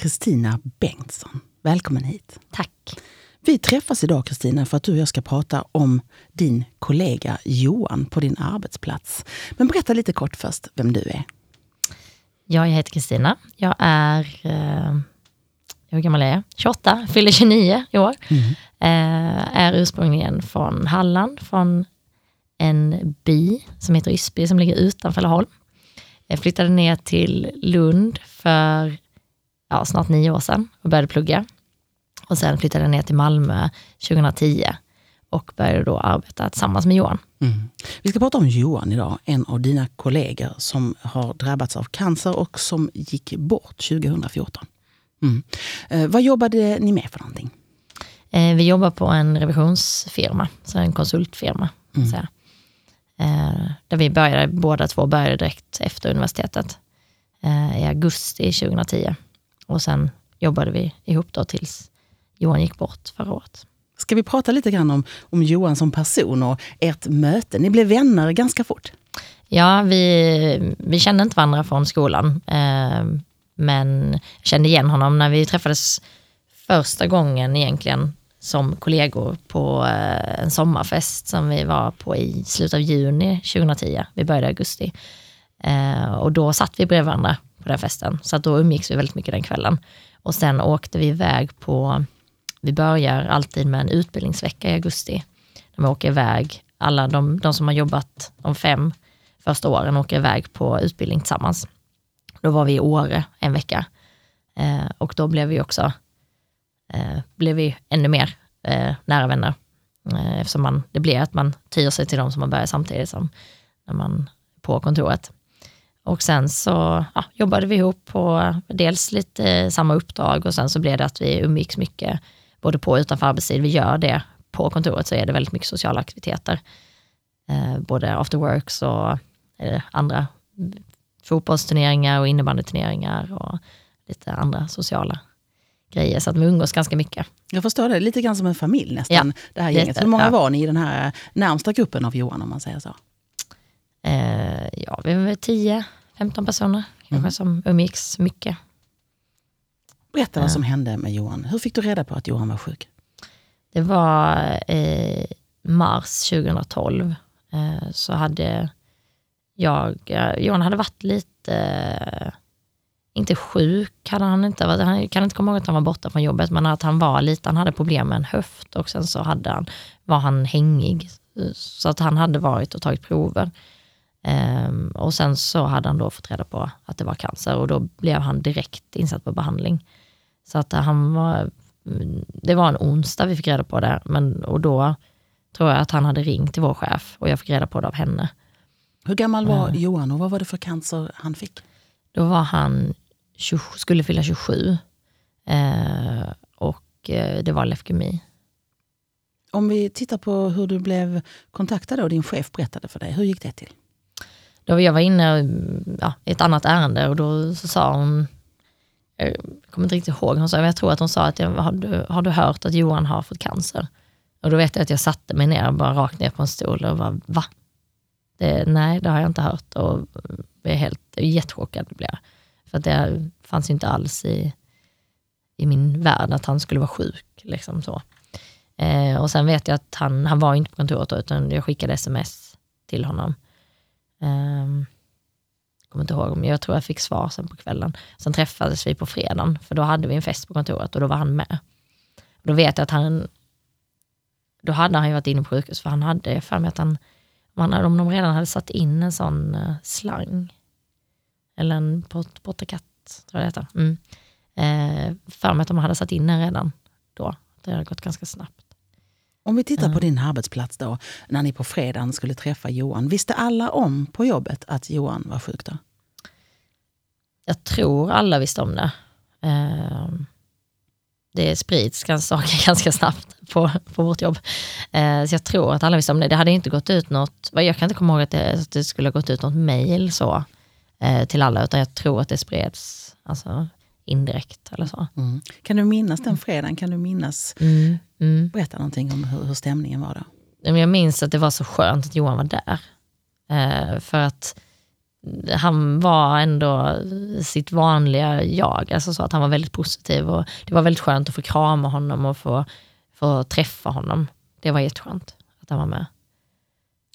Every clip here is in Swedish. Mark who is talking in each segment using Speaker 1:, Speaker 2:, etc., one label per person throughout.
Speaker 1: Kristina Bengtsson. Välkommen hit.
Speaker 2: Tack.
Speaker 1: Vi träffas idag Kristina för att du och jag ska prata om din kollega Johan på din arbetsplats. Men berätta lite kort först vem du är.
Speaker 2: Ja, jag heter Kristina. Jag är, eh, hur gammal är jag? 28, fyller 29 i år. Mm. Eh, är ursprungligen från Halland, från en by som heter Ysby som ligger utanför Laholm. Jag flyttade ner till Lund för ja, snart nio år sedan och började plugga. Och sen flyttade jag ner till Malmö 2010 och började då arbeta tillsammans med Johan.
Speaker 1: Mm. Vi ska prata om Johan idag, en av dina kollegor som har drabbats av cancer och som gick bort 2014. Mm. Eh, vad jobbade ni med för någonting?
Speaker 2: Eh, vi jobbar på en revisionsfirma, så en konsultfirma. Mm. Så, eh, där vi började, båda två började direkt efter universitetet eh, i augusti 2010. Och sen jobbade vi ihop då tills Johan gick bort förra året.
Speaker 1: Ska vi prata lite grann om, om Johan som person och ert möte? Ni blev vänner ganska fort.
Speaker 2: Ja, vi, vi kände inte varandra från skolan. Eh, men kände igen honom när vi träffades första gången egentligen som kollegor på eh, en sommarfest som vi var på i slutet av juni 2010. Vi började i augusti. Eh, och då satt vi bredvid varandra på den festen. Så att då umgicks vi väldigt mycket den kvällen. Och sen åkte vi iväg på, vi börjar alltid med en utbildningsvecka i augusti. När vi åker iväg, alla de, de som har jobbat de fem första åren åker iväg på utbildning tillsammans. Då var vi i Åre en vecka. Eh, och då blev vi också eh, blev vi ännu mer eh, nära vänner. Eh, eftersom man, det blir att man tyr sig till de som man börjar samtidigt som när man på kontoret. Och sen så ja, jobbade vi ihop på dels lite samma uppdrag och sen så blev det att vi umgicks mycket, både på och utanför arbetstid. Vi gör det på kontoret så är det väldigt mycket sociala aktiviteter. Eh, både after works och eh, andra fotbollsturneringar och innebandyturneringar och lite andra sociala grejer. Så att vi umgås ganska mycket.
Speaker 1: Jag förstår det, lite grann som en familj nästan. Ja, det här gänget. Hur många ja. var ni i den här närmsta gruppen av Johan om man säger så?
Speaker 2: Eh, ja, vi var 10-15 personer kanske mm. som umgicks mycket.
Speaker 1: Berätta vad som hände med Johan. Hur fick du reda på att Johan var sjuk?
Speaker 2: Det var eh, mars 2012. Eh, så hade jag, eh, Johan hade varit lite, eh, inte sjuk hade han inte varit, han kan inte komma ihåg att han var borta från jobbet, men att han var lite, han hade problem med en höft och sen så hade han, var han hängig. Så att han hade varit och tagit prover. Um, och sen så hade han då fått reda på att det var cancer och då blev han direkt insatt på behandling. Så att han var, det var en onsdag vi fick reda på det, men, och då tror jag att han hade ringt till vår chef och jag fick reda på det av henne.
Speaker 1: Hur gammal var uh, Johan och vad var det för cancer han fick?
Speaker 2: Då var han, 20, skulle fylla 27 uh, och uh, det var leukemi.
Speaker 1: Om vi tittar på hur du blev kontaktad och din chef berättade för dig, hur gick det till?
Speaker 2: Då jag var inne ja, i ett annat ärende och då så sa hon, eh, jag kommer inte riktigt ihåg, hon sa, jag tror att hon sa att jag, har, du, har du hört att Johan har fått cancer? Och då vet jag att jag satte mig ner, bara rakt ner på en stol och bara, va? Det, nej, det har jag inte hört och jag är helt jättechockad. Blev jag. För att det fanns ju inte alls i, i min värld att han skulle vara sjuk. Liksom så. Eh, och sen vet jag att han, han var inte på kontoret då, utan jag skickade sms till honom. Um, kommer inte ihåg, men jag tror jag fick svar sen på kvällen. Sen träffades vi på fredagen, för då hade vi en fest på kontoret och då var han med. Då vet jag att han, då hade han ju varit inne på sjukhus, för han hade för mig att han, man, om de redan hade satt in en sån eh, slang, eller en pottekatt, tror jag det heter. Mm. Eh, för mig att de hade satt in den redan då. Det hade gått ganska snabbt.
Speaker 1: Om vi tittar mm. på din arbetsplats då, när ni på fredagen skulle träffa Johan. Visste alla om på jobbet att Johan var sjuk då?
Speaker 2: Jag tror alla visste om det. Ehm, det sprids saker ganska snabbt på, på vårt jobb. Ehm, så jag tror att alla visste om det. Det hade inte gått ut något, jag kan inte komma ihåg att det, att det skulle ha gått ut något mail så eh, till alla, utan jag tror att det spreds alltså, indirekt eller så.
Speaker 1: Mm. Kan du minnas den fredagen? Kan du minnas mm. Mm. Berätta någonting om hur, hur stämningen var då.
Speaker 2: Jag minns att det var så skönt att Johan var där. Eh, för att han var ändå sitt vanliga jag. Alltså så att han var väldigt positiv och det var väldigt skönt att få krama honom och få, få träffa honom. Det var jätteskönt att han var med.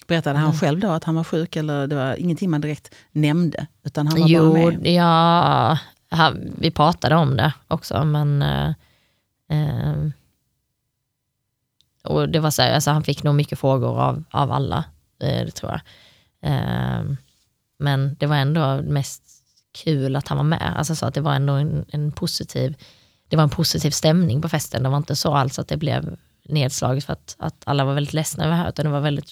Speaker 1: Berättade han
Speaker 2: Mm.
Speaker 1: själv då att han var sjuk eller det var ingenting man direkt nämnde? Utan han var
Speaker 2: Jo,
Speaker 1: bara med?
Speaker 2: ja, han, vi pratade om det också, men... Eh, eh, och det var så här, alltså han fick nog mycket frågor av, av alla, eh, det tror jag. Eh, men det var ändå mest kul att han var med. Alltså så att det var ändå en, en positiv det var en positiv stämning på festen. Det var inte så alls att det blev nedslaget för att, att alla var väldigt ledsna över det här, utan det var väldigt,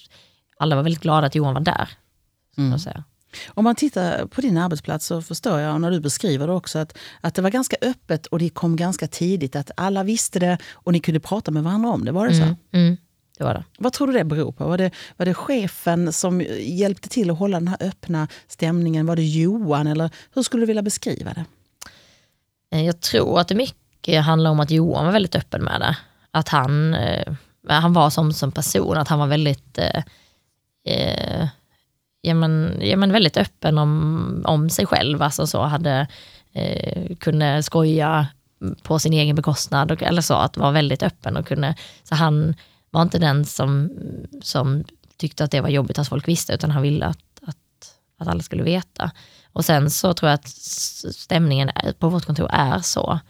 Speaker 2: alla var väldigt glada att Johan var där. Så
Speaker 1: Mm.
Speaker 2: att säga.
Speaker 1: Om man tittar på din arbetsplats så förstår jag, och när du beskriver det också, att, att det var ganska öppet och det kom ganska tidigt. Att alla visste det och ni kunde prata med varandra om det. Var det så?
Speaker 2: Mm, mm, det var det.
Speaker 1: Vad tror du det beror på? Var det, var det chefen som hjälpte till att hålla den här öppna stämningen? Var det Johan? Eller hur skulle du vilja beskriva det?
Speaker 2: Eh, Jag tror att det mycket handlar om att Johan var väldigt öppen med det. Att han, eh, han var som, som person, att han var väldigt eh, eh, ja, men, ja, men väldigt öppen om, om sig själv. Alltså så hade, eh, kunde skoja på sin egen bekostnad, och, eller så, att vara väldigt öppen och kunde, så han var inte den som, som tyckte att det var jobbigt att folk visste, utan han ville att, att, att alla skulle veta. Och sen så tror jag att stämningen på vårt kontor är så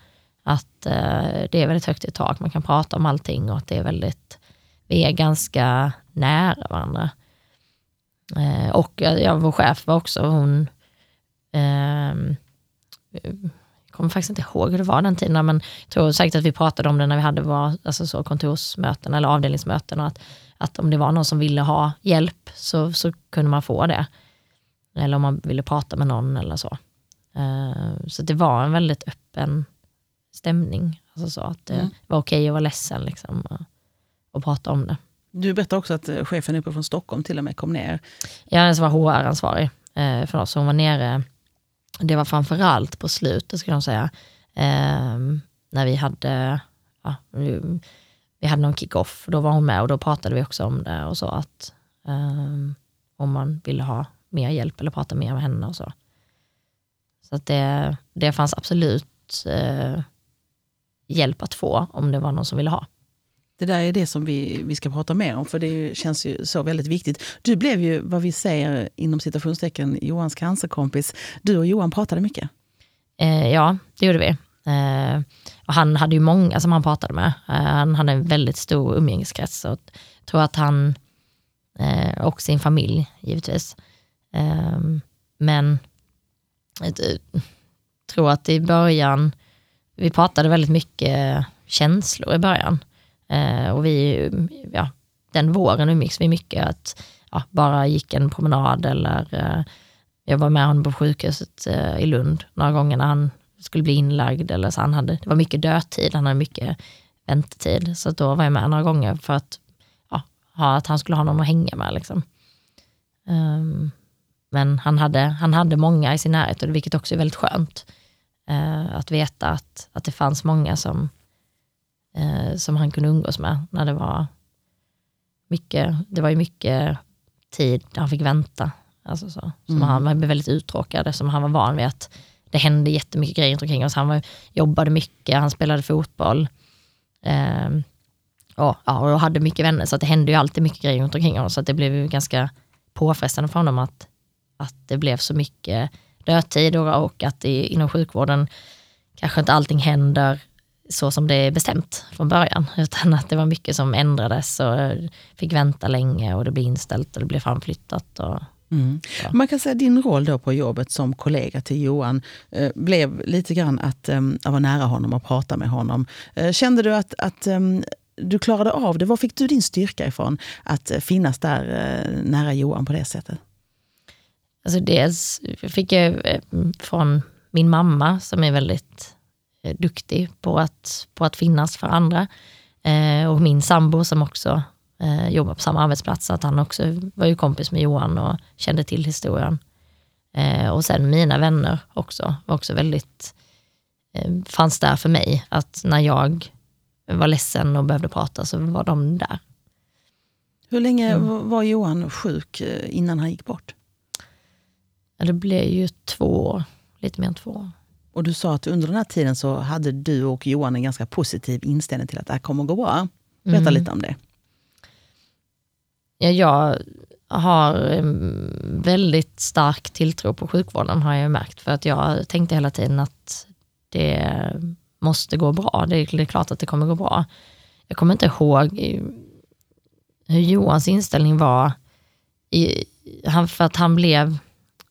Speaker 2: att eh, det är väldigt högt i tak, man kan prata om allting och att det är väldigt, vi är ganska nära varandra. Eh, och eh, ja, vår chef var också, hon, jag kommer faktiskt inte ihåg hur det var den tiden, men jag tror säkert att vi pratade om det när vi hade var, alltså så kontorsmöten eller avdelningsmöten, och att, att om det var någon som ville ha hjälp så, så kunde man få det. Eller om man ville prata med någon eller så. Eh, så det var en väldigt öppen stämning. Alltså så att det
Speaker 1: Mm.
Speaker 2: var okej att vara ledsen liksom, och, och prata om det.
Speaker 1: Du berättade också att eh, chefen uppe från Stockholm till och med kom ner.
Speaker 2: Ja, som var HR-ansvarig eh, för oss, hon var nere, det var framförallt på slutet skulle jag säga, eh, när vi hade, ja, vi, vi hade någon kick-off, då var hon med och då pratade vi också om det och så att eh, om man ville ha mer hjälp eller prata mer med henne och så. Så att det, det fanns absolut eh, hjälp att få om det var någon som ville ha.
Speaker 1: Det där är det som vi, vi ska prata mer om, för det känns ju så väldigt viktigt. Du blev ju, vad vi säger inom citationstecken, Johans cancerkompis. Du och Johan pratade mycket.
Speaker 2: Eh, ja, det gjorde vi. Eh, och han hade ju många som han pratade med. Eh, han hade en väldigt stor umgängeskrets. Och jag tror att han, eh, och sin familj givetvis. Eh, men jag tror att i början, vi pratade väldigt mycket känslor i början. Eh, och vi, ja, den våren umgicks vi mycket. Att ja, bara gick en promenad eller eh, jag var med honom på sjukhuset eh, i Lund några gånger när han skulle bli inlagd. Eller så han hade, det var mycket dödtid, han hade mycket väntetid. Så då var jag med några gånger för att, ja, ha, att han skulle ha någon att hänga med. Liksom. Um, men han hade, han hade många i sin närhet, och vilket också är väldigt skönt. Uh, att veta att, att det fanns många som, eh, som han kunde umgås med när det var mycket, det var ju mycket tid han fick vänta. Alltså så. Som
Speaker 1: Mm.
Speaker 2: Han blev väldigt uttråkad, som han var van vid att det hände jättemycket grejer runt omkring oss. Han var, jobbade mycket, han spelade fotboll. Ehm, och, ja, och hade mycket vänner, så det hände ju alltid mycket grejer runt omkring oss. Så att det blev ju ganska påfrestande för honom att, att det blev så mycket dödtid och, och att det, inom sjukvården kanske inte allting händer så som det är bestämt från början, utan att det var mycket som ändrades och fick vänta länge och det blev inställt och det blev framflyttat. Och,
Speaker 1: Mm.
Speaker 2: Ja.
Speaker 1: Man kan säga att din roll då på jobbet som kollega till Johan eh, blev lite grann att, eh, vara nära honom och prata med honom. Eh, kände du att, att eh, du klarade av det? Var fick du din styrka ifrån att eh, finnas där eh, nära Johan på det sättet?
Speaker 2: Alltså dels fick jag eh, från min mamma som är väldigt duktig på att, på att finnas för andra. Eh, och min sambo som också eh, jobbar på samma arbetsplats, att han också var ju kompis med Johan och kände till historien. Eh, och sen mina vänner också, var också väldigt, eh, fanns där för mig. Att när jag var ledsen och behövde prata så var de där.
Speaker 1: Hur länge
Speaker 2: Mm.
Speaker 1: var- var Johan sjuk eh, innan han gick bort?
Speaker 2: Det blev ju två år, lite mer än två år.
Speaker 1: Och du sa att under den här tiden så hade du och Johan en ganska positiv inställning till att det här kommer att gå bra. Berätta
Speaker 2: Mm.
Speaker 1: lite om det.
Speaker 2: Ja, jag har en väldigt stark tilltro på sjukvården har jag märkt. För att jag tänkte hela tiden att det måste gå bra. Det är, klart att det kommer gå bra. Jag kommer inte ihåg hur Johans inställning var. I, han, för att han blev,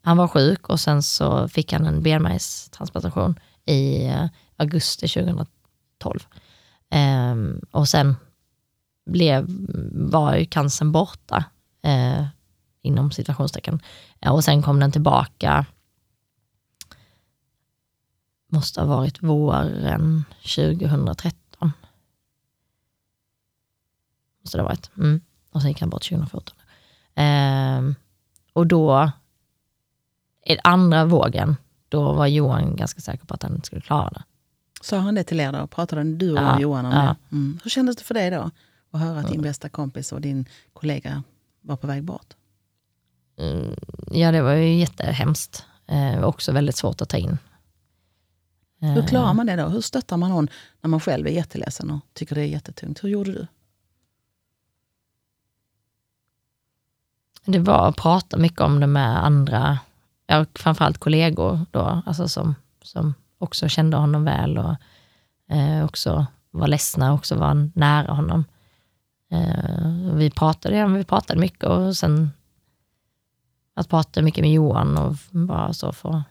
Speaker 2: han var sjuk och sen så fick han en benmärgstransplantation i eh, augusti 2012. Um, ehm, och sen blev, var ju cancern borta, uh, inom situationstecken. Uh, och sen kom den tillbaka, måste ha varit våren 2013. Måste det ha varit. Mm. Och sen gick han bort 2014. Uh, ehm, och då, i andra vågen, då var Johan ganska säker på att han inte skulle klara det.
Speaker 1: Sa han det till er då? Pratade du och
Speaker 2: Ja,
Speaker 1: Johan om
Speaker 2: ja.
Speaker 1: det? Mm. Hur kändes det för dig då? Att höra att din bästa kompis och din kollega var på väg bort?
Speaker 2: Mm, Ja, det var ju jättehemskt. Eh, också väldigt svårt att ta in.
Speaker 1: Hur
Speaker 2: Eh,
Speaker 1: klarar man det då? Hur stöttar man någon när man själv är jätteledsen och tycker det är jättetungt? Hur gjorde du?
Speaker 2: Det var att prata mycket om det med andra, ja, framförallt kollegor då, alltså som, som också kände honom väl och eh, också var ledsna och också var nära honom. Eh, vi, pratade, ja, vi pratade mycket och sen att prata mycket med Johan och bara så få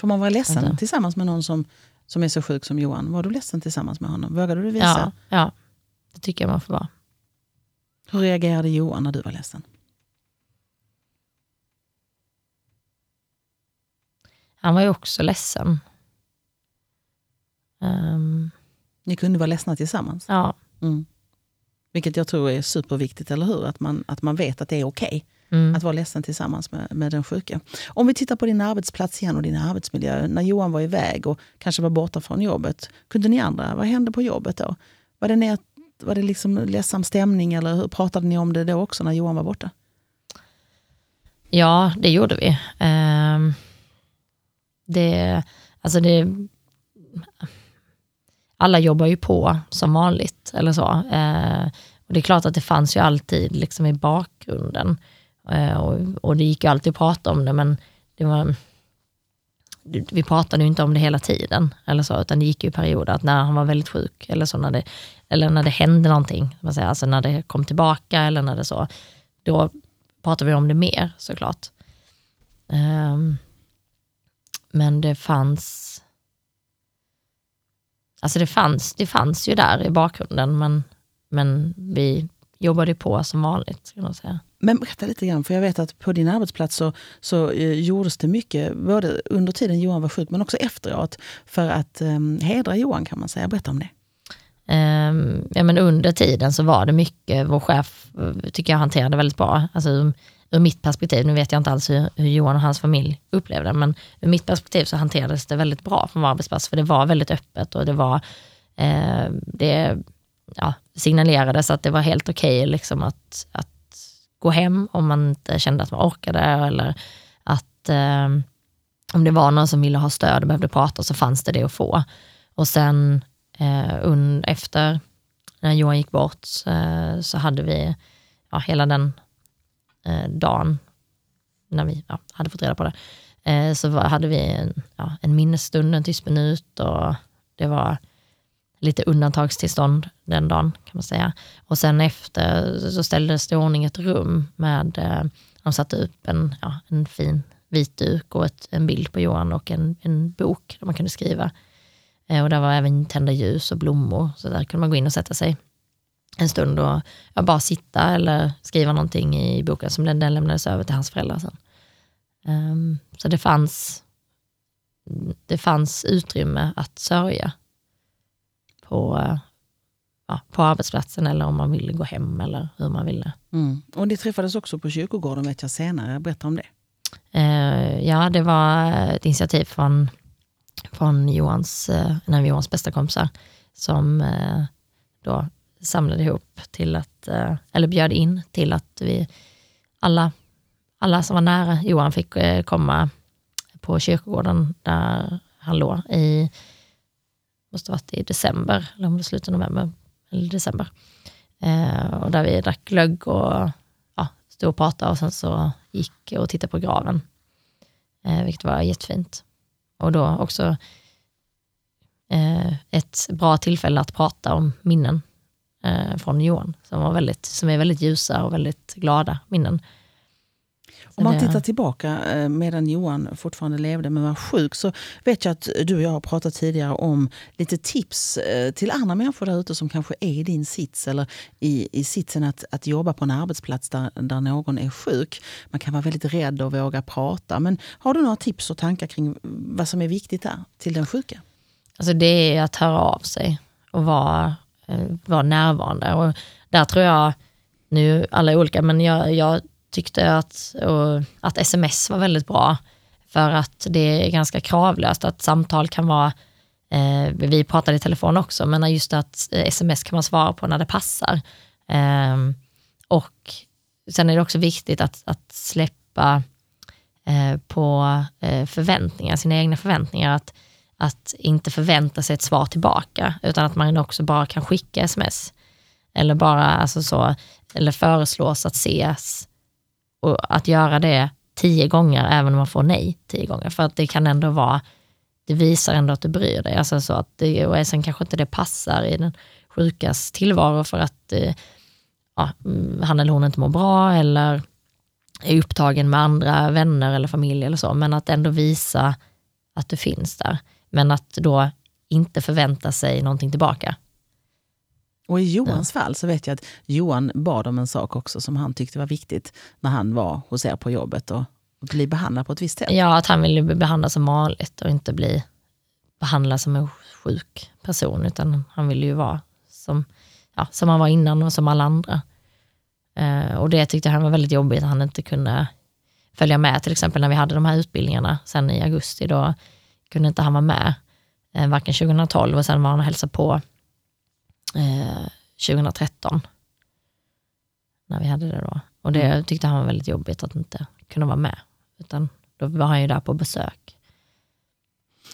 Speaker 1: Får man vara ledsen
Speaker 2: Vänta.
Speaker 1: tillsammans med någon som, som är så sjuk som Johan? Var du ledsen tillsammans med honom? Vågade du visa?
Speaker 2: Ja, ja, det tycker jag man får vara.
Speaker 1: Hur reagerade Johan när du var ledsen?
Speaker 2: Han var ju också ledsen. Ehm,
Speaker 1: Ni kunde vara ledsna tillsammans.
Speaker 2: ja,
Speaker 1: Mm. Vilket jag tror är superviktigt, eller hur? Att man, att man vet att det är okej
Speaker 2: mm.
Speaker 1: att vara ledsen tillsammans med, med den sjuka. Om vi tittar på din arbetsplats igen och din arbetsmiljö. När Johan var iväg och kanske var borta från jobbet. Kunde ni andra, vad hände på jobbet då? Var det, ner, var det liksom ledsam stämning eller hur pratade ni om det då också när Johan var borta?
Speaker 2: Ja, det gjorde vi. Ehm, det, alltså det, alla jobbar ju på som vanligt. eller så. Eh, och Det är klart att det fanns ju alltid liksom i bakgrunden. Eh, och, och det gick ju alltid att prata om det, men det var, vi pratade ju inte om det hela tiden. eller så, Utan det gick ju i perioder, att när han var väldigt sjuk, eller så när det, eller när det hände någonting, säger, alltså när det kom tillbaka, eller när det så, då pratade vi om det mer såklart. Ehm, men det fanns, alltså det fanns, det fanns ju där i bakgrunden, men, men vi jobbade på som vanligt. Ska man säga.
Speaker 1: Men berätta lite grann, för jag vet att på din arbetsplats så, så eh, gjordes det mycket, både under tiden Johan var sjuk men också efteråt, för att eh, hedra Johan kan man säga. Berätta om det.
Speaker 2: Ehm, ja, men under tiden så var det mycket, vår chef eh, tycker jag hanterade väldigt bra. Alltså, ur, mitt perspektiv, nu vet jag inte alls hur, hur Johan och hans familj upplevde det, men ur mitt perspektiv så hanterades det väldigt bra från vår arbetsplats, för det var väldigt öppet och det var, eh, det ja, signalerades att det var helt okej liksom att, att gå hem om man inte kände att man orkade, eller att eh, om det var någon som ville ha stöd och behövde prata så fanns det det att få. Och sen eh, un, efter när Johan gick bort eh, så hade vi ja, hela den eh, dagen, när vi ja, hade fått reda på det, eh, så var, hade vi en, ja, en minnesstund, en tyst minut och det var lite undantagstillstånd den dagen kan man säga. Och sen efter så ställdes det i ordning ett rum med, eh, de satte upp en, ja, en fin vit duk och ett, en bild på Johan och en, en bok där man kunde skriva. Eh, och där var även tända ljus och blommor, så där kunde man gå in och sätta sig en stund och ja, bara sitta eller skriva någonting i boken som den, den lämnades över till hans föräldrar sen. Ehm, så det fanns, det fanns utrymme att sörja på, ja, på arbetsplatsen eller om man ville gå hem eller hur man ville.
Speaker 1: Mm. Och ni träffades också på kyrkogården vet jag senare. Berätta om det.
Speaker 2: Eh, ja, det var ett initiativ från, från Johans, eh, en av Johans bästa kompisar som eh, då samlade ihop till att, eh, eller bjöd in till att vi alla, alla som var nära Johan fick eh, komma på kyrkogården där han låg i, måste varit i december, eller om det slutet av november, eller december. Eh, och där vi drack glögg och ja, stod och pratade och sen så gick och tittade på graven. Eh, vilket var jättefint. Och då också eh, ett bra tillfälle att prata om minnen från Johan, som, var väldigt, som är väldigt ljusa och väldigt glada minnen.
Speaker 1: Om man tittar tillbaka eh, medan Johan fortfarande levde men var sjuk så vet jag att du och jag har pratat tidigare om lite tips eh, till andra människor där ute som kanske är i din sits eller i, i sitsen att, att jobba på en arbetsplats där, där någon är sjuk. Man kan vara väldigt rädd och våga prata. Men har du några tips och tankar kring vad som är viktigt där till den sjuka?
Speaker 2: Alltså det är att höra av sig och vara, eh, Eh, vara närvarande. Och där tror jag, nu alla är olika, men jag, jag tyckte att, att sms var väldigt bra. För att det är ganska kravlöst, att samtal kan vara, eh, vi pratade i telefon också, men just att sms kan man svara på när det passar. Eh, och sen är det också viktigt att, att släppa eh, på eh, förväntningar, sina egna förväntningar. Att, att inte förvänta sig ett svar tillbaka, utan att man också bara kan skicka sms. Eller bara alltså så, eller föreslås att ses och att göra det tio gånger, även om man får nej tio gånger, för att det kan ändå vara, det visar ändå att du bryr dig. Alltså så att det, och sen kanske inte det passar i den sjukas tillvaro för att eh, ja, mm, han eller hon inte mår bra eller är upptagen med andra vänner eller familj eller så, men att ändå visa att du finns där. Men att då inte förvänta sig någonting tillbaka.
Speaker 1: Och i Johans ja. fall så vet jag att Johan bad om en sak också som han tyckte var viktigt när han var hos er på jobbet och, bli behandlad på ett visst sätt.
Speaker 2: Ja, att han ville bli behandlad som vanligt och inte bli behandlad som en sjuk person, utan han ville ju vara som, ja, som han var innan och som alla andra. Eh, och det tyckte han var väldigt jobbigt att han inte kunde följa med, till exempel när vi hade de här utbildningarna sen i augusti, då kunde inte han vara med, eh, varken 2012 och sen var han och hälsade på eh, 2013. När vi hade det då. Och det mm. tyckte han var väldigt jobbigt att inte kunna vara med. Utan då var han ju där på besök.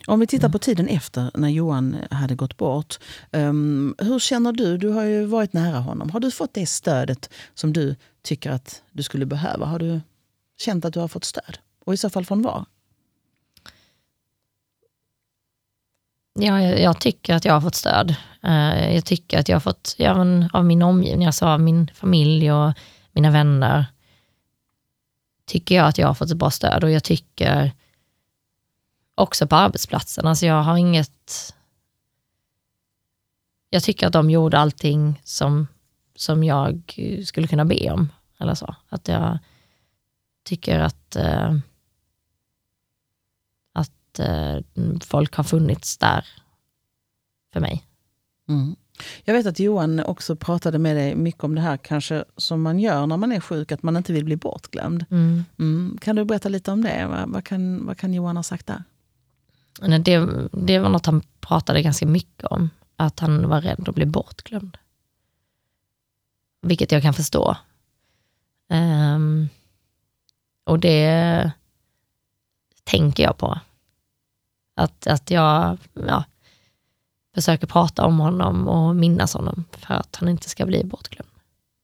Speaker 1: Om vi tittar mm. på tiden efter när Johan hade gått bort. Um, hur känner du? Du har ju varit nära honom. Har du fått det stödet som du tycker att du skulle behöva? Har du känt att du har fått stöd? Och i så fall från var?
Speaker 2: Ja, jag, jag, tycker att jag har fått stöd. Uh, jag tycker att jag har fått, ja, men, av min omgivning, alltså av min familj och mina vänner, tycker jag att jag har fått ett bra stöd och jag tycker också på arbetsplatsen, alltså jag har inget... Jag tycker att de gjorde allting som, som jag skulle kunna be om, eller så. Att jag tycker att uh, eh, folk har funnits där för mig.
Speaker 1: Mm. Jag vet att Johan också pratade med dig mycket om det här kanske som man gör när man är sjuk, att man inte vill bli bortglömd. Mm. Mm. Kan du berätta lite om det? Vad, vad, kan, vad kan Johan ha sagt där?
Speaker 2: Det, det var något han pratade ganska mycket om, att han var rädd att bli bortglömd. Vilket jag kan förstå. Um, och det tänker jag på att, att jag ja, försöker prata om honom och minnas honom för att han inte ska bli bortglömd.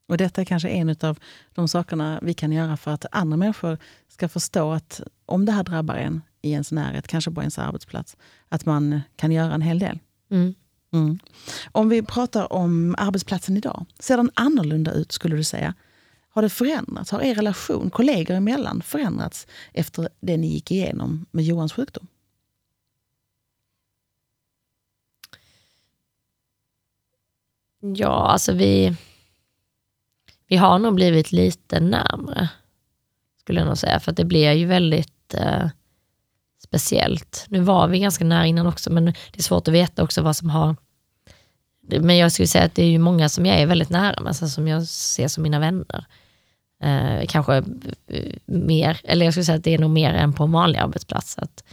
Speaker 1: Och detta är kanske en av de sakerna vi kan göra för att andra människor ska förstå att om det här drabbar en i ens närhet, kanske på ens arbetsplats, att man kan göra en hel del. Mm. Mm. Om vi pratar om arbetsplatsen idag, ser den annorlunda ut skulle du säga? Har det förändrats? Har er relation kollegor emellan förändrats efter det ni gick igenom med Johans sjukdom?
Speaker 2: Ja, alltså vi, vi har nog blivit lite närmre, skulle jag nog säga. För det blir ju väldigt eh, speciellt. Nu var vi ganska nära innan också, men det är svårt att veta också vad som har... Men jag skulle säga att det är ju många som jag är väldigt nära med, alltså som jag ser som mina vänner. Eh, kanske eh, mer, eller jag skulle säga att det är nog mer än på en vanlig arbetsplats, att,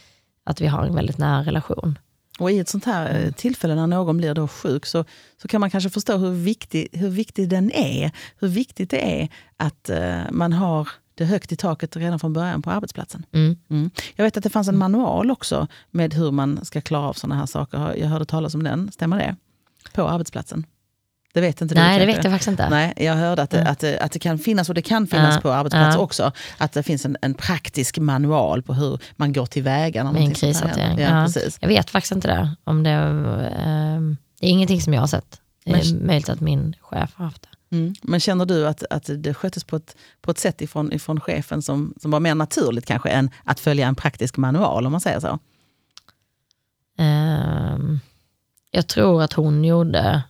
Speaker 2: att vi har en väldigt nära relation.
Speaker 1: Och i ett sånt här eh, tillfälle när någon blir då sjuk så, så kan man kanske förstå hur viktig, hur viktig den är. Hur viktigt det är att uh, man har det högt i taket redan från början på arbetsplatsen.
Speaker 2: Mm.
Speaker 1: Mm. Jag vet att det fanns en manual också med hur man ska klara av sådana här saker. Jag hörde talas om den, stämmer det? På arbetsplatsen. Det vet inte du?
Speaker 2: Nej, det
Speaker 1: kanske?
Speaker 2: vet jag faktiskt inte.
Speaker 1: Nej, jag hörde att det,
Speaker 2: Mm.
Speaker 1: att, det, att det kan finnas, och det kan finnas
Speaker 2: Ja,
Speaker 1: på arbetsplatser
Speaker 2: ja.
Speaker 1: också, att det finns en, en praktisk manual på hur man går tillväga. när
Speaker 2: Med en krishantering.
Speaker 1: Ja,
Speaker 2: Ja.
Speaker 1: precis.
Speaker 2: Jag vet faktiskt inte det. Om det, ehm, det är ingenting som jag har sett. Det är
Speaker 1: Men-
Speaker 2: möjligt att min chef har haft det.
Speaker 1: Mm. Men känner du att, att det sköttes på ett, på ett sätt ifrån, ifrån chefen som, som var mer naturligt kanske än att följa en praktisk manual om man säger så?
Speaker 2: Ehm, jag tror att hon gjorde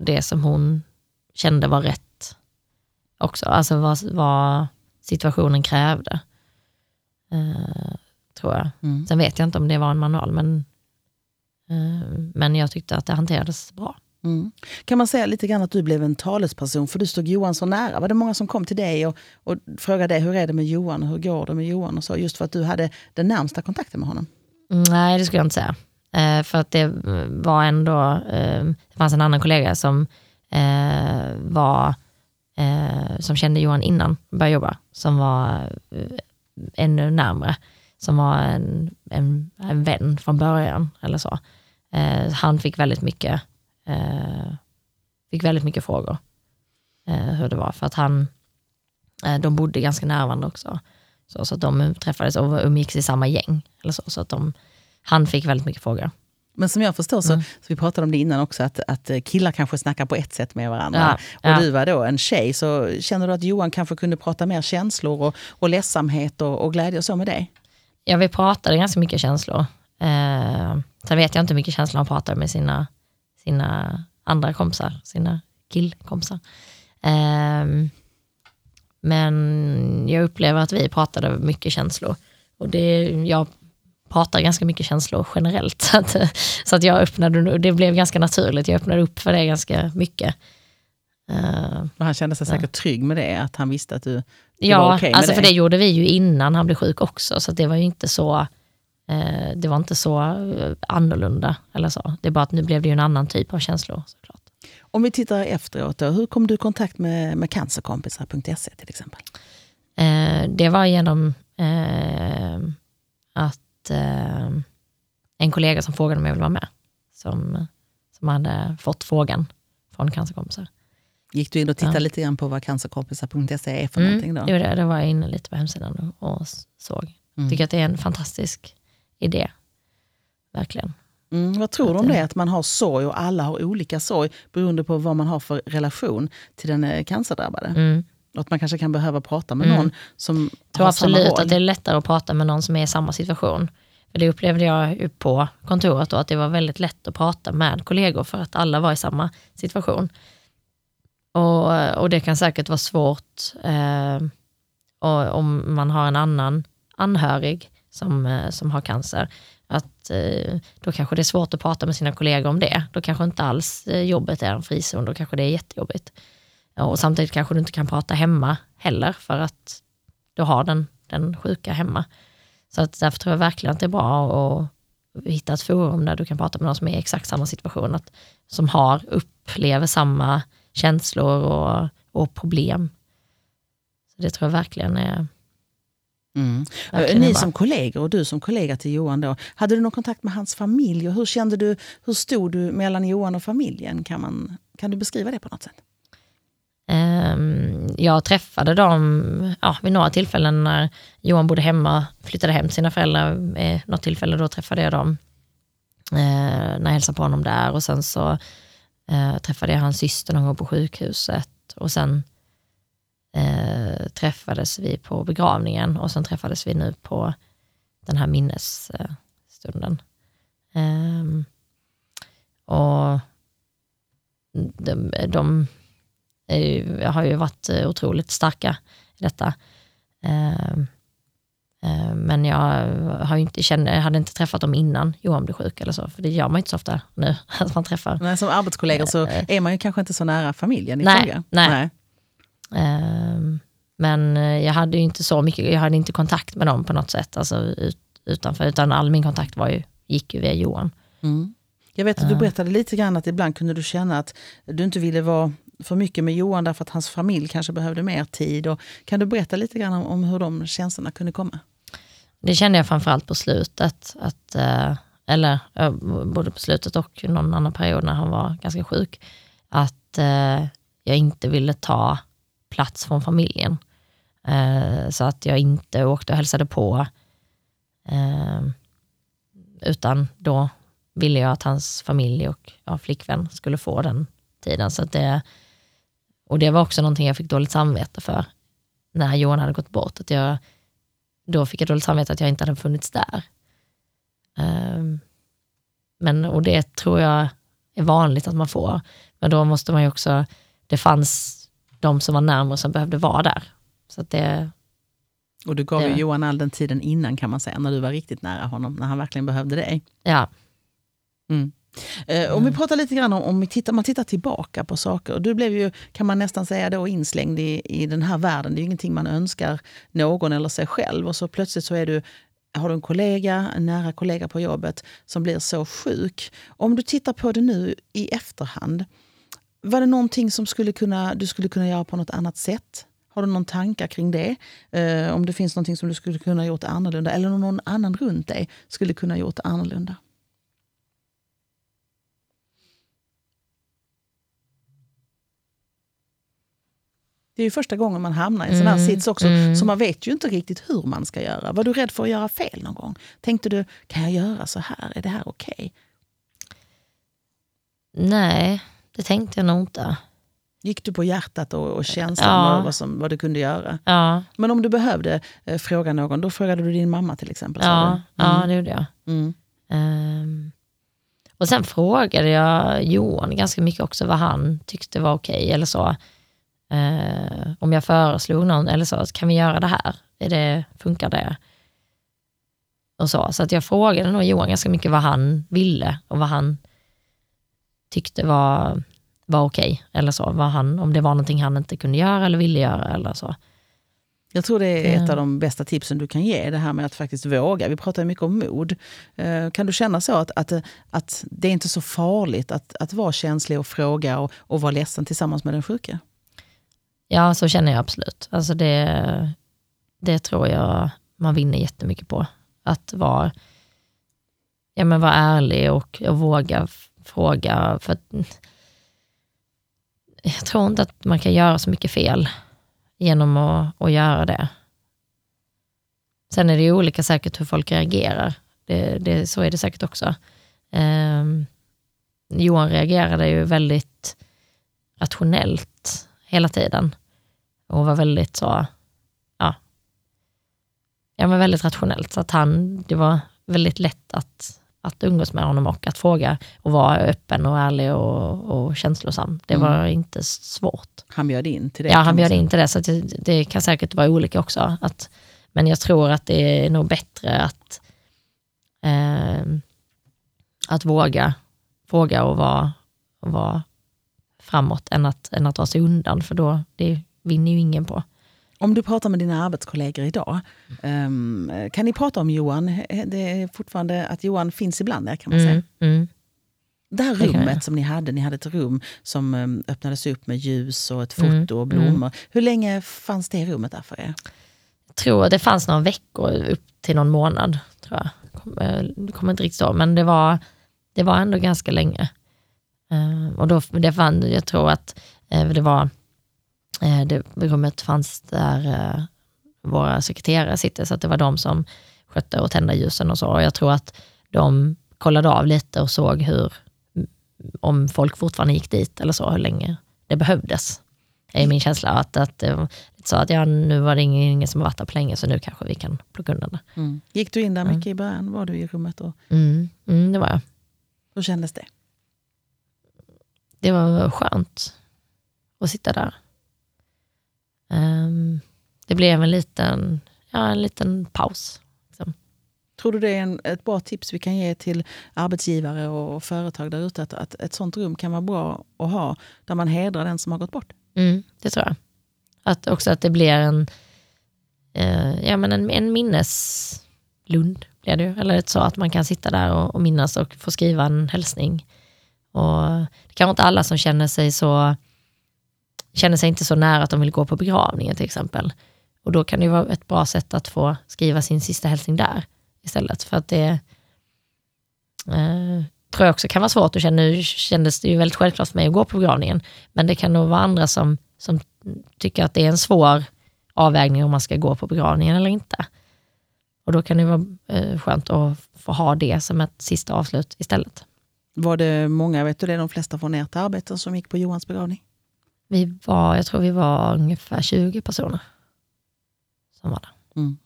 Speaker 2: det som hon kände var rätt också. Alltså vad, vad situationen krävde. Eh, tror jag.
Speaker 1: Mm.
Speaker 2: Sen vet jag inte om det var en manual, men, eh, men jag tyckte att det hanterades bra.
Speaker 1: Mm. Kan man säga lite grann att du blev en talesperson för du stod Johan så nära? Var det många som kom till dig och, och frågade dig hur är det med Johan hur går det med Johan och så just för att du hade den närmsta kontakten med honom?
Speaker 2: Mm, Nej, det skulle jag inte säga. Eh, för att det eh, var ändå, eh, det fanns en annan kollega som eh, var, eh, som kände Johan innan han började jobba, som var eh, ännu närmre, som var en, en, en vän från början eller så. Eh, han fick väldigt mycket, eh, fick väldigt mycket frågor eh, hur det var, för att han, eh, de bodde ganska nära varandra också. Så, så att de träffades och umgicks i samma gäng. Eller så, så att de, han fick väldigt mycket frågor.
Speaker 1: Men som jag förstår så,
Speaker 2: Mm.
Speaker 1: så vi pratade om det innan också, att, att killar kanske snackar på ett sätt med varandra.
Speaker 2: Ja,
Speaker 1: och
Speaker 2: ja.
Speaker 1: du var då en tjej, så känner du att Johan kanske kunde prata mer känslor och, och ledsamhet och, och glädje och så med dig?
Speaker 2: Ja, vi pratade ganska mycket känslor. Eh, sen vet jag inte hur mycket känslor han pratade med sina, sina andra kompisar, sina killkompisar. Eh, men jag upplever att vi pratade mycket känslor. Och det, jag pratar ganska mycket känslor generellt. Så att, så att jag öppnade, det blev ganska naturligt, jag öppnade upp för det ganska mycket. Eh,
Speaker 1: Och han kände sig
Speaker 2: Ja.
Speaker 1: säkert trygg med det, att han visste att du... Det
Speaker 2: Ja,
Speaker 1: var okej med
Speaker 2: alltså för
Speaker 1: det.
Speaker 2: det gjorde vi ju innan han blev sjuk också, så det var ju inte så eh, det var inte så eh, annorlunda eller så. Det är bara att nu blev det ju en annan typ av känslor såklart.
Speaker 1: Om vi tittar efteråt, då, hur kom du i kontakt med, med cancerkompisar.se till exempel?
Speaker 2: Det var genom att eh, en kollega som frågade om jag ville vara med, som, som hade fått frågan från cancerkompisar.
Speaker 1: Gick du in och tittade
Speaker 2: Ja.
Speaker 1: lite grann på vad cancerkompisar.se är för någonting då?
Speaker 2: det, det var jag inne lite på hemsidan och, såg.
Speaker 1: Mm.
Speaker 2: Tycker att det är en fantastisk idé, verkligen.
Speaker 1: Mm, vad tror du om det, att man har sorg och alla har olika sorg beroende på vad man har för relation till den eh, cancerdrabbade?
Speaker 2: Mm.
Speaker 1: Att man kanske kan behöva prata med
Speaker 2: Mm.
Speaker 1: någon som
Speaker 2: Jag tror absolut att det är lättare att prata med någon som är i samma situation. Det upplevde jag på kontoret då, att det var väldigt lätt att prata med kollegor för att alla var i samma situation. Och, och det kan säkert vara svårt eh, och, om man har en annan anhörig som, eh, som har cancer. Att, eh, då kanske det är svårt att prata med sina kollegor om det. Då kanske inte alls eh, jobbet är en frizon, då kanske det är jättejobbigt. Och samtidigt kanske du inte kan prata hemma heller för att du har den, den sjuka hemma. Så att därför tror jag verkligen att det är bra att hitta ett forum där du kan prata med någon som är i exakt samma situation, att, som har, upplever samma känslor och, och problem. Så det tror jag verkligen är,
Speaker 1: Mm. Ni som kollegor och du som kollega till Johan, då, hade du någon kontakt med hans familj? Och hur kände du, hur stod du mellan Johan och familjen? Kan, man, kan du beskriva det på något sätt?
Speaker 2: Ehm, jag träffade dem ja, vid några tillfällen när Johan bodde hemma, flyttade hem till sina föräldrar. Eh, något tillfälle då träffade jag dem eh, när jag hälsade på honom där och sen så eh, träffade jag hans syster någon gång på sjukhuset och sen eh, träffades vi på begravningen och sen träffades vi nu på den här minnesstunden. Eh, och de, de ju, har ju varit eh, otroligt starka i detta. Ehm, eh, Men jag har inte, kände, hade inte träffat dem innan Johan blev sjuk eller så, för det gör man ju inte så ofta nu, att man träffar.
Speaker 1: Men som arbetskollegor så är man ju kanske inte så nära familjen i
Speaker 2: Nej,
Speaker 1: fråga.
Speaker 2: nej. Ehm, Men eh, jag hade ju inte så mycket, jag hade inte kontakt med dem på något sätt, alltså ut, utanför, utan all min kontakt var ju, gick ju via Johan.
Speaker 1: Mm. Jag vet att du berättade lite grann att ibland kunde du känna att du inte ville vara för mycket med Johan därför att hans familj kanske behövde mer tid. Och kan du berätta lite grann om, om hur de känslorna kunde komma?
Speaker 2: Det kände jag framförallt på slutet. Att, eh, eller eh, både på slutet och någon annan period när han var ganska sjuk. Att eh, jag inte ville ta plats från familjen. Så att jag inte åkte och hälsade på. Utan då ville jag att hans familj och ja, flickvän skulle få den tiden. Så det, och det var också någonting jag fick dåligt samvete för när Johan hade gått bort. Att jag, då fick jag dåligt samvete att jag inte hade funnits där. Um, men, och det tror jag är vanligt att man får. Men då måste man ju också, det fanns de som var närmare som behövde vara där. Så det,
Speaker 1: och du gav det, ju Johan all den tiden innan kan man säga, när du var riktigt nära honom, när han verkligen behövde dig.
Speaker 2: Ja.
Speaker 1: Mm. Eh, om vi pratar lite grann om, om vi tittar, man tittar tillbaka på saker. Du blev ju, kan man nästan säga, då inslängd i, i den här världen. Det är ju ingenting man önskar någon eller sig själv. Och så plötsligt så är du, har du en kollega, en nära kollega på jobbet som blir så sjuk. Om du tittar på det nu i efterhand, var det någonting som skulle kunna, du skulle kunna göra på något annat sätt? Har du någon tankar kring det? Eh, om det finns någonting som du skulle kunna gjort annorlunda eller någon annan runt dig skulle kunna gjort annorlunda? Det är ju första gången man hamnar i en sån här mm, sits också. Mm. Så man vet ju inte riktigt hur man ska göra. Var du rädd för att göra fel någon gång? Tänkte du, kan jag göra så här? Är det här okej? Okay?
Speaker 2: Nej, det tänkte jag nog inte.
Speaker 1: Gick du på hjärtat och, och känslan ja. vad, som, vad du kunde göra?
Speaker 2: Ja.
Speaker 1: Men om du behövde eh, fråga någon, då frågade du din mamma till exempel?
Speaker 2: Ja, mm. ja det gjorde jag. Mm. Um, och sen frågade jag Johan ganska mycket också vad han tyckte var okej okay, eller så. Uh, om jag föreslog någon eller så, kan vi göra det här? Är det, funkar det? Och så så att jag frågade nog Johan ganska mycket vad han ville och vad han tyckte var var okej. Okay, eller så, var han, om det var någonting han inte kunde göra eller ville göra. eller så.
Speaker 1: Jag tror det är ett av de bästa tipsen du kan ge, det här med att faktiskt våga. Vi pratar mycket om mod. Eh, kan du känna så att, att, att det är inte så farligt att, att vara känslig och fråga och, och vara ledsen tillsammans med den sjuka?
Speaker 2: Ja, så känner jag absolut. Alltså det, det tror jag man vinner jättemycket på. Att vara, ja men vara ärlig och, och våga fråga. För jag tror inte att man kan göra så mycket fel genom att, att göra det. Sen är det ju olika säkert hur folk reagerar. Det, det, så är det säkert också. Eh, Johan reagerade ju väldigt rationellt hela tiden och var väldigt så, ja, ja men väldigt rationellt. Så att han, det var väldigt lätt att att umgås med honom och att fråga och vara öppen och ärlig och, och känslosam. Det mm. var inte svårt.
Speaker 1: Han bjöd in till det?
Speaker 2: Ja, han bjöd in till det. Så det, det, kan säkert vara olika också. Att, men jag tror att det är nog bättre att, eh, att våga fråga och vara, och vara framåt än att, än att dra sig undan, för då det vinner ju ingen på.
Speaker 1: Om du pratar med dina arbetskollegor idag, um, kan ni prata om Johan? Det är fortfarande att Johan finns ibland där kan man säga.
Speaker 2: Mm, mm.
Speaker 1: Det här rummet som ni hade, ni hade ett rum som um, öppnades upp med ljus och ett foto mm, och blommor. Mm. Hur länge fanns det rummet där för er?
Speaker 2: Jag tror det fanns några veckor, upp till någon månad. tror jag. Det kommer inte riktigt ihåg, men det var, det var ändå ganska länge. Uh, och då, det fann, jag tror att uh, det var Eh, det rummet fanns där eh, våra sekreterare sitter, så det var de som skötte och tända ljusen och så. Och jag tror att de kollade av lite och såg hur, om folk fortfarande gick dit eller så, hur länge det behövdes. Det är min känsla. Att, att, så att ja, nu var det ingen, ingen som har varit där på länge, så nu kanske vi kan plocka undan det.
Speaker 1: Mm. Gick du in där mycket mm. i början? Var du i rummet? Och...
Speaker 2: Mm, mm, det var jag.
Speaker 1: Hur kändes det?
Speaker 2: Det var skönt att sitta där. Um, det blev en liten, ja, en liten paus. Liksom.
Speaker 1: Tror du det är en, ett bra tips vi kan ge till arbetsgivare och företag där ute? Att, att ett sånt rum kan vara bra att ha, där man hedrar den som har gått bort?
Speaker 2: Mm, det tror jag. Att också att det blir en, eh, ja, men en, en minneslund. Blir det, eller så att man kan sitta där och, och minnas och få skriva en hälsning. Och det kanske inte alla som känner sig så känner sig inte så nära att de vill gå på begravningen till exempel. Och då kan det vara ett bra sätt att få skriva sin sista hälsning där istället. För att det eh, tror jag också kan vara svårt att känna. Nu kändes det ju väldigt självklart för mig att gå på begravningen. Men det kan nog vara andra som, som tycker att det är en svår avvägning om man ska gå på begravningen eller inte. Och då kan det vara eh, skönt att få ha det som ett sista avslut istället.
Speaker 1: Var det många, vet du det, de flesta från ert arbete som gick på Johans begravning?
Speaker 2: Vi var, jag tror vi var ungefär 20 personer som var där.
Speaker 1: Mm.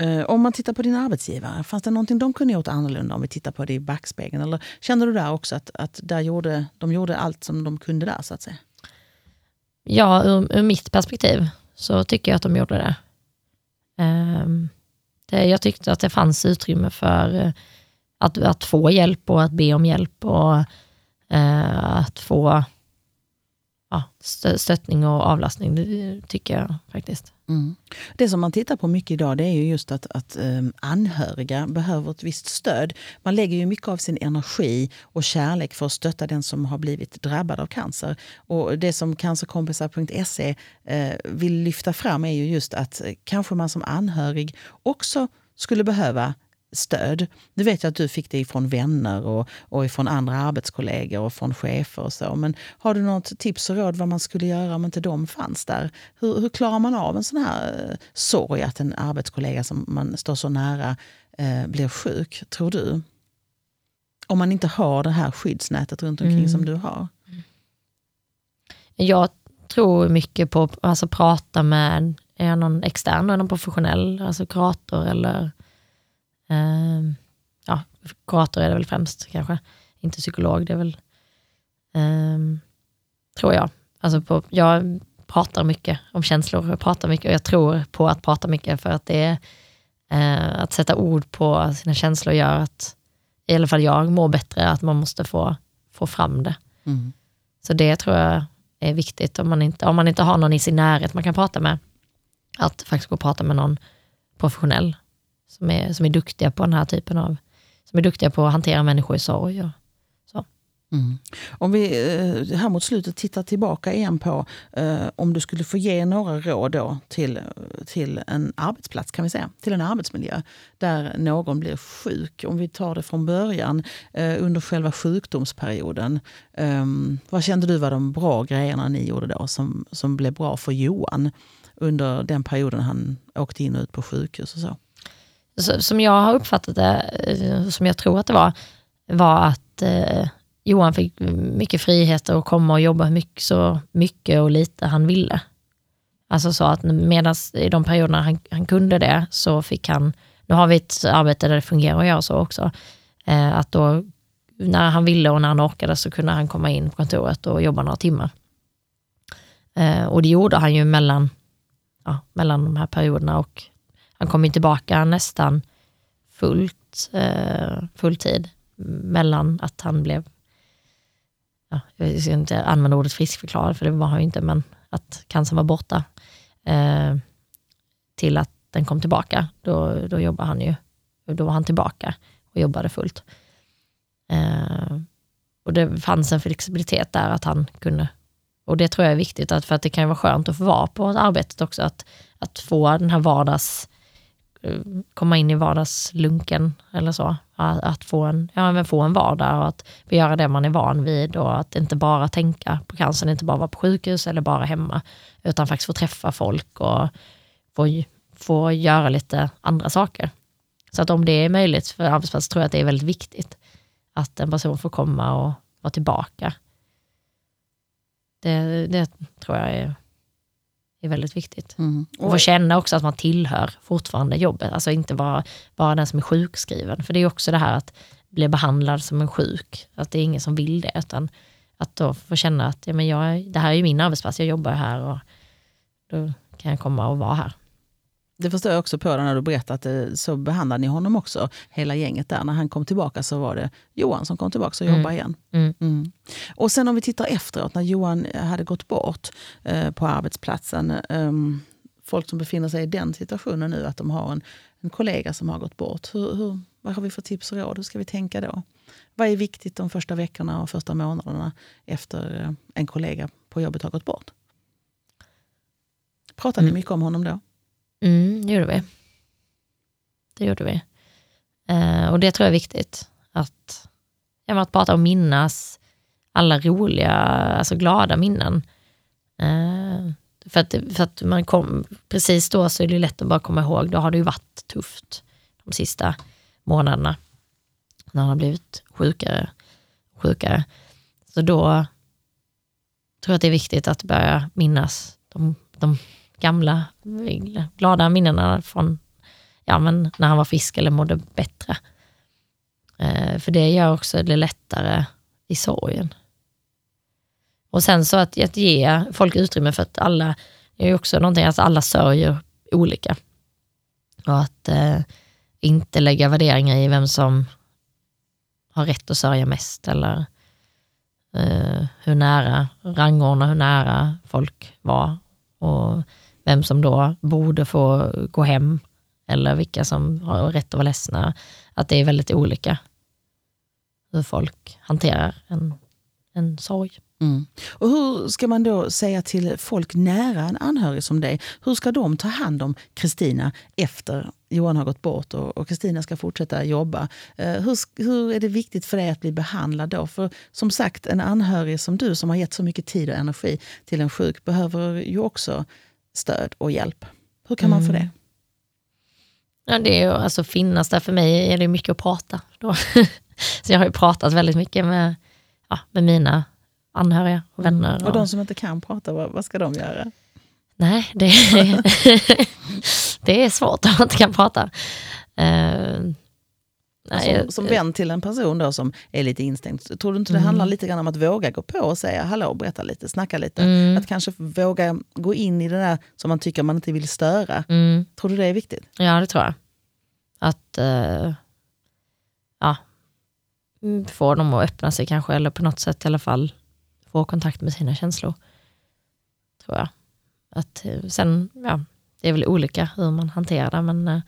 Speaker 1: Uh, om man tittar på din arbetsgivare, fanns det någonting de kunde gjort annorlunda om vi tittar på det i backspegeln? Eller kände du där också att, att där gjorde, de gjorde allt som de kunde där så att säga?
Speaker 2: Ja, ur, ur mitt perspektiv så tycker jag att de gjorde det. Um, det jag tyckte att det fanns utrymme för uh, att, att få hjälp och att be om hjälp och uh, att få ja, stöttning och avlastning, det tycker jag faktiskt.
Speaker 1: Mm. Det som man tittar på mycket idag det är ju just att, att um, anhöriga behöver ett visst stöd. Man lägger ju mycket av sin energi och kärlek för att stötta den som har blivit drabbad av cancer. Och Det som cancerkompisar.se uh, eh, vill lyfta fram är ju just att uh, kanske man som anhörig också skulle behöva stöd. Nu vet jag att du fick det från vänner och, och ifrån andra arbetskollegor och från chefer och så. Men har du något tips och råd vad man skulle göra om inte de fanns där? Hur, hur klarar man av en sån här eh, sorg att en arbetskollega som man står så nära eh, blir sjuk, tror du? Om man inte har det här skyddsnätet runt omkring mm. som du har.
Speaker 2: Jag tror mycket på att alltså, prata med någon extern, någon professionell, alltså kurator eller Uh, ja, kurator är det väl främst kanske, inte psykolog. Det är väl, uh, tror jag. Alltså på, jag pratar mycket om känslor, jag pratar mycket och jag tror på att prata mycket för att det är uh, att sätta ord på sina känslor gör att i alla fall jag mår bättre, att man måste få, få fram det. Mm. Så det tror jag är viktigt om man, inte, om man inte har någon i sin närhet man kan prata med. Att faktiskt gå och prata med någon professionell som är, som är duktiga på den här typen av, som är duktiga på att hantera människor i sorg. Och.
Speaker 1: Mm. Om vi eh, här mot slutet tittar tillbaka igen på eh, om du skulle få ge några råd då till, till en arbetsplats, kan vi säga, till en arbetsmiljö där någon blir sjuk. Om vi tar det från början eh, under själva sjukdomsperioden. Eh, vad kände du var de bra grejerna ni gjorde då som, som blev bra för Johan under den perioden han åkte in och ut på sjukhus och så?
Speaker 2: Som jag har uppfattat det, eh, som jag tror att det var, var att eh, Johan fick mycket friheter att komma och jobba mycket, så mycket och lite han ville. Alltså så att medan i de perioderna han, han, kunde det så fick han, nu har vi ett arbete där det fungerar att göra så också, eh, att då när han ville och när han orkade så kunde han komma in på kontoret och jobba några timmar. Eh, och det gjorde han ju mellan, ja, mellan de här perioderna och han kom ju tillbaka nästan fullt, eh, fulltid mellan att han blev, ja, jag ska inte använda ordet friskförklarad, för det var han ju inte, men att cancern var borta, eh, till att den kom tillbaka. Då, då jobbade han ju, då var han tillbaka och jobbade fullt. Eh, och det fanns en flexibilitet där att han kunde, och det tror jag är viktigt, att, för att det kan vara skönt att få vara på arbetet också, att, att få den här vardags Eh, komma in i vardagslunken eller så. Att, få en, ja, men få en vardag och att göra det man är van vid och att inte bara tänka på cancern, inte bara vara på sjukhus eller bara hemma, utan faktiskt få träffa folk och få, få göra lite andra saker. Så att om det är möjligt för arbetsplatsen tror jag att det är väldigt viktigt att en person får komma och vara tillbaka. Det, det tror jag är är väldigt viktigt. Mm. Och få känna också att man tillhör fortfarande jobbet, alltså inte vara bara den som är sjukskriven. För det är också det här att bli behandlad som en sjuk, att det är ingen som vill det, utan att då få känna att ja, men jag, det här är min arbetsplats, jag jobbar här och då kan jag komma och vara här.
Speaker 1: Det förstår jag också på när du berättade att det, så behandlade ni honom också, hela gänget där. När han kom tillbaka så var det Johan som kom tillbaka och mm. jobbade igen. Mm. Mm. Och sen om vi tittar efteråt, när Johan hade gått bort eh, på arbetsplatsen. Eh, folk som befinner sig i den situationen nu, att de har en, en kollega som har gått bort. Hur, hur, vad har vi för tips och råd? Hur ska vi tänka då? Vad är viktigt de första veckorna och första månaderna efter eh, en kollega på jobbet har gått bort? Pratade ni mycket om honom då?
Speaker 2: Mm, det gjorde vi. Det gjorde vi. Eh, och det tror jag är viktigt. Att, ja, att prata och minnas alla roliga, alltså glada minnen. Eh, för att, för att man kom, precis då så är det lätt att bara komma ihåg, då har det ju varit tufft de sista månaderna. När han har blivit sjukare och sjukare. Så då tror jag att det är viktigt att börja minnas de, de gamla glada minnena från ja, men när han var frisk eller mådde bättre. Eh, för det gör också det lättare i sorgen. Och sen så att, att ge folk utrymme för att alla, det är också någonting att alla sörjer olika. Och att eh, inte lägga värderingar i vem som har rätt att sörja mest eller eh, hur nära, rangordna hur nära folk var och vem som då borde få gå hem eller vilka som har rätt att vara ledsna. Att det är väldigt olika hur folk hanterar en, en sorg.
Speaker 1: Mm. Och hur ska man då säga till folk nära en anhörig som dig, hur ska de ta hand om Kristina efter Johan har gått bort och Kristina ska fortsätta jobba? Eh, hur, hur är det viktigt för dig att bli behandlad då? För som sagt, en anhörig som du som har gett så mycket tid och energi till en sjuk behöver ju också stöd och hjälp. Hur kan man få
Speaker 2: mm.
Speaker 1: det?
Speaker 2: Ja, det är alltså finnas där för mig är det mycket att prata. Då. så jag har ju pratat väldigt mycket med, ja, med mina anhöriga och vänner. Och,
Speaker 1: och de som inte kan prata, vad, vad ska de göra?
Speaker 2: Nej, det, det är svårt om man inte kan prata. Uh,
Speaker 1: nej, som, som vän till en person då som är lite instängd, tror du inte det mm. handlar lite grann om att våga gå på och säga hallå, berätta lite, snacka lite? Mm. Att kanske våga gå in i det där som man tycker man inte vill störa. Mm. Tror du det är viktigt?
Speaker 2: Ja, det tror jag. Att uh, ja, få dem att öppna sig kanske, eller på något sätt i alla fall få kontakt med sina känslor. Tror jag. Att, eh, sen, ja, det är väl olika hur man hanterar det, men eh,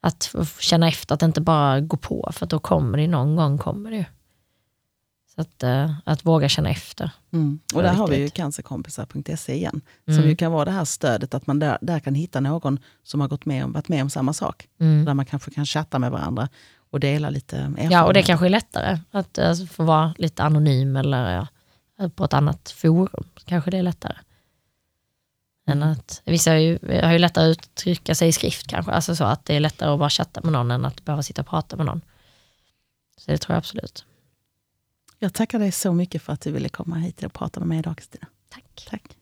Speaker 2: att känna efter, att inte bara gå på, för då kommer det någon gång. kommer det Så att, eh, att våga känna efter.
Speaker 1: Mm. Och där har vi ju cancerkompisar.se igen, som mm. ju kan vara det här stödet, att man där, där kan hitta någon som har gått med om, varit med om samma sak. Mm. Där man kanske kan chatta med varandra och dela lite erfarenheter.
Speaker 2: Ja, och det kanske är lättare att alltså, få vara lite anonym eller ja, på ett annat forum. Kanske det är lättare. Än att, vissa har ju, har ju lättare att uttrycka sig i skrift kanske, alltså så att det är lättare att bara chatta med någon än att behöva sitta och prata med någon. Så det tror jag absolut.
Speaker 1: Jag tackar dig så mycket för att du ville komma hit och prata med mig idag Kristina.
Speaker 2: Tack.
Speaker 1: Tack.